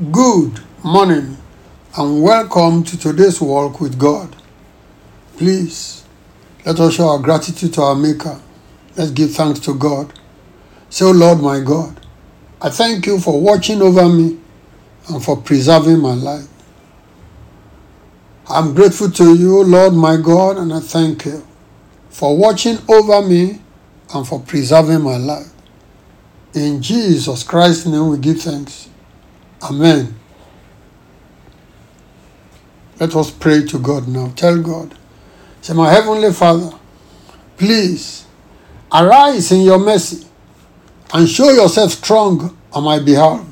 Good morning and welcome to today's walk with God. Please let us show our gratitude to our Maker. Let's give thanks to God. Say, oh Lord my God, I thank you for watching over me and for preserving my life. I'm grateful to you, Lord my God, and I thank you for watching over me and for preserving my life. In Jesus Christ's name we give thanks. Amen. Let us pray to God now. Tell God, say, My Heavenly Father, please arise in your mercy and show yourself strong on my behalf.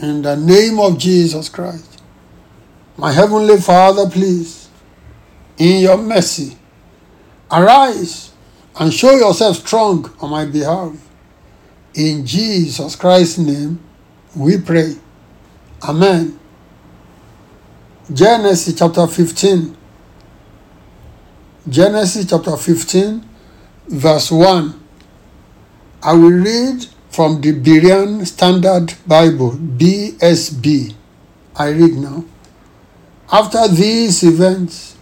In the name of Jesus Christ. My Heavenly Father, please, in your mercy, arise and show yourself strong on my behalf. In Jesus Christ's name, we pray. Amen. Genesis chapter 15. Genesis chapter 15, verse 1. I will read from the Berean Standard Bible, BSB. I read now. After these events,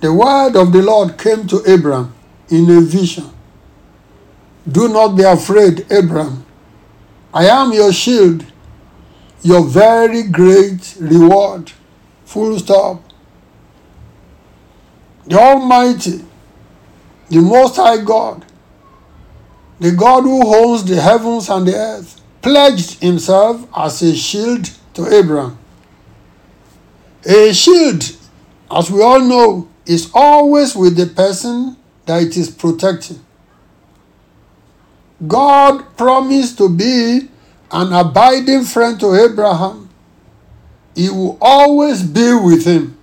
the word of the Lord came to Abram in a vision. Do not be afraid, Abram. I am your shield, your very great reward. Full stop. The Almighty, the Most High God, the God who holds the heavens and the earth, pledged himself as a shield to Abraham. A shield, as we all know, is always with the person that it is protecting. God promised to be an abiding friend to Abraham. He will always be with him.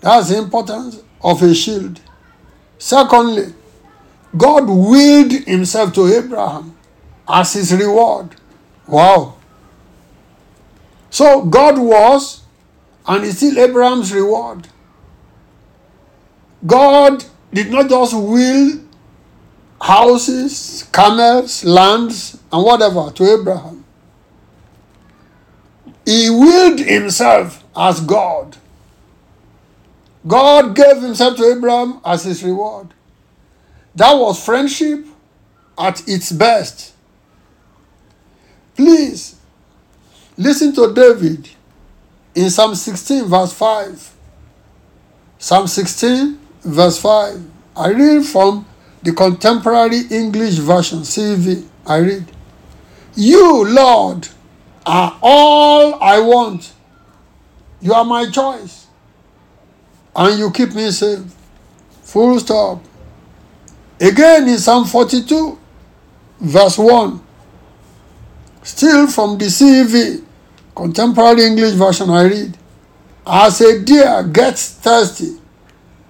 That's the importance of a shield. Secondly, God willed himself to Abraham as his reward. Wow. So God was and is still Abraham's reward. God did not just will houses, camels, lands, and whatever to Abraham. He willed himself as God. God gave himself to Abraham as his reward. That was friendship at its best. Please listen to David in Psalm 16, verse 5. Psalm 16, verse 5. I read from the contemporary English version, CV. I read, You, Lord, are all I want. You are my choice. And you keep me safe. Full stop. Again in Psalm 42, verse 1. Still from the CV, contemporary English version, I read, As a deer gets thirsty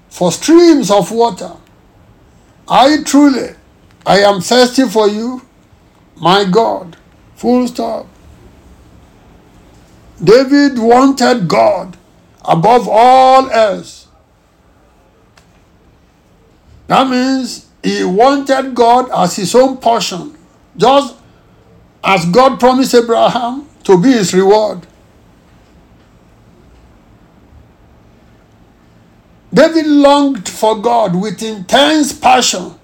for streams of water, I truly, I am thirsty for you, my God. Full stop. David wanted God above all else. That means he wanted God as his own portion, just as God promised Abraham to be his reward. David longed for God with intense passion.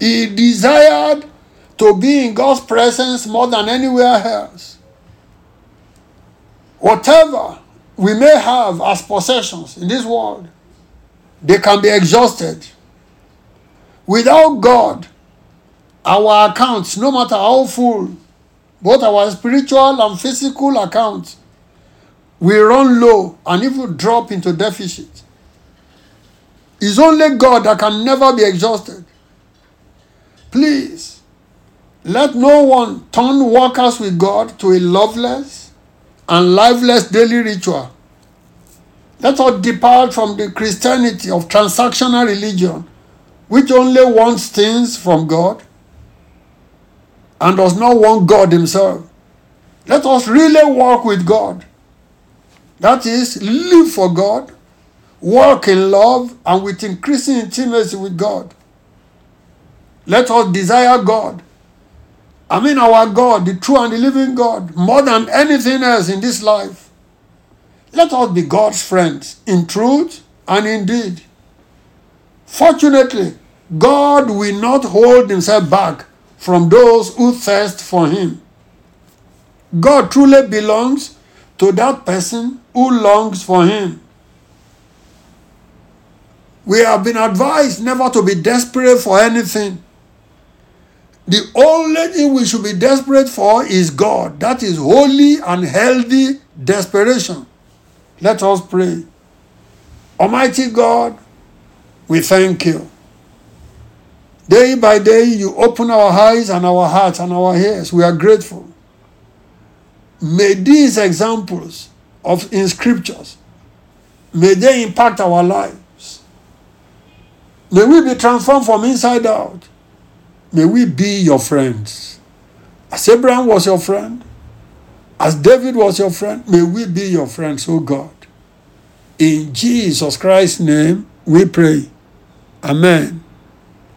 He desired to be in God's presence more than anywhere else. Whatever we may have as possessions in this world, they can be exhausted. Without God, our accounts, no matter how full, both our spiritual and physical accounts, we run low and even drop into deficit. It's only God that can never be exhausted. Please, let no one turn walkers with God to a loveless and lifeless daily ritual. Let us depart from the Christianity of transactional religion, which only wants things from God and does not want God Himself. Let us really walk with God. That is, live for God, walk in love, and with increasing intimacy with God. Let us desire God I mean, our God, the true and the living God, more than anything else in this life. Let us be God's friends in truth and in deed. Fortunately, God will not hold himself back from those who thirst for him. God truly belongs to that person who longs for him. We have been advised never to be desperate for anything. The only thing we should be desperate for is God. That is holy and healthy desperation. Let us pray. Almighty God, we thank you. Day by day, you open our eyes and our hearts and our ears. We are grateful. May these examples of in scriptures may they impact our lives. May we be transformed from inside out. May we be your friends. As Abraham was your friend, as David was your friend, may we be your friends, O God. In Jesus Christ's name we pray. Amen.